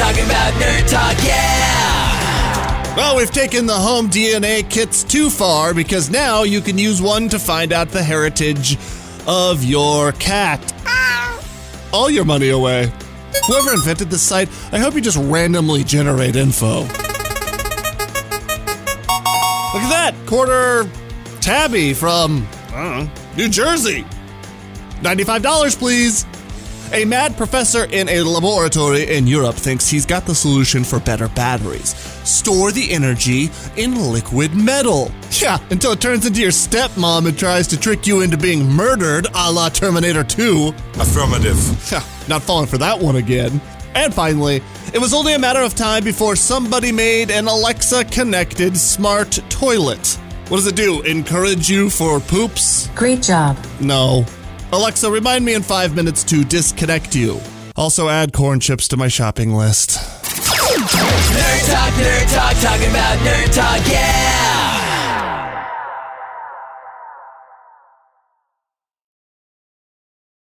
talk, talking about nerd talk, yeah! Well, we've taken the home DNA kits too far because now you can use one to find out the heritage of your cat. All your money away. Whoever invented this site, I hope you just randomly generate info. Look at that! Quarter tabby from, know, New Jersey. $95, please. A mad professor in a laboratory in Europe thinks he's got the solution for better batteries. Store the energy in liquid metal. Yeah, until it turns into your stepmom and tries to trick you into being murdered a la Terminator 2. Affirmative. Not falling for that one again. And finally, it was only a matter of time before somebody made an Alexa connected smart toilet. What does it do? Encourage you for poops? Great job. No. Alexa, remind me in five minutes to disconnect you. Also, add corn chips to my shopping list. Nerd talk, nerd talk, talking about nerd talk, yeah!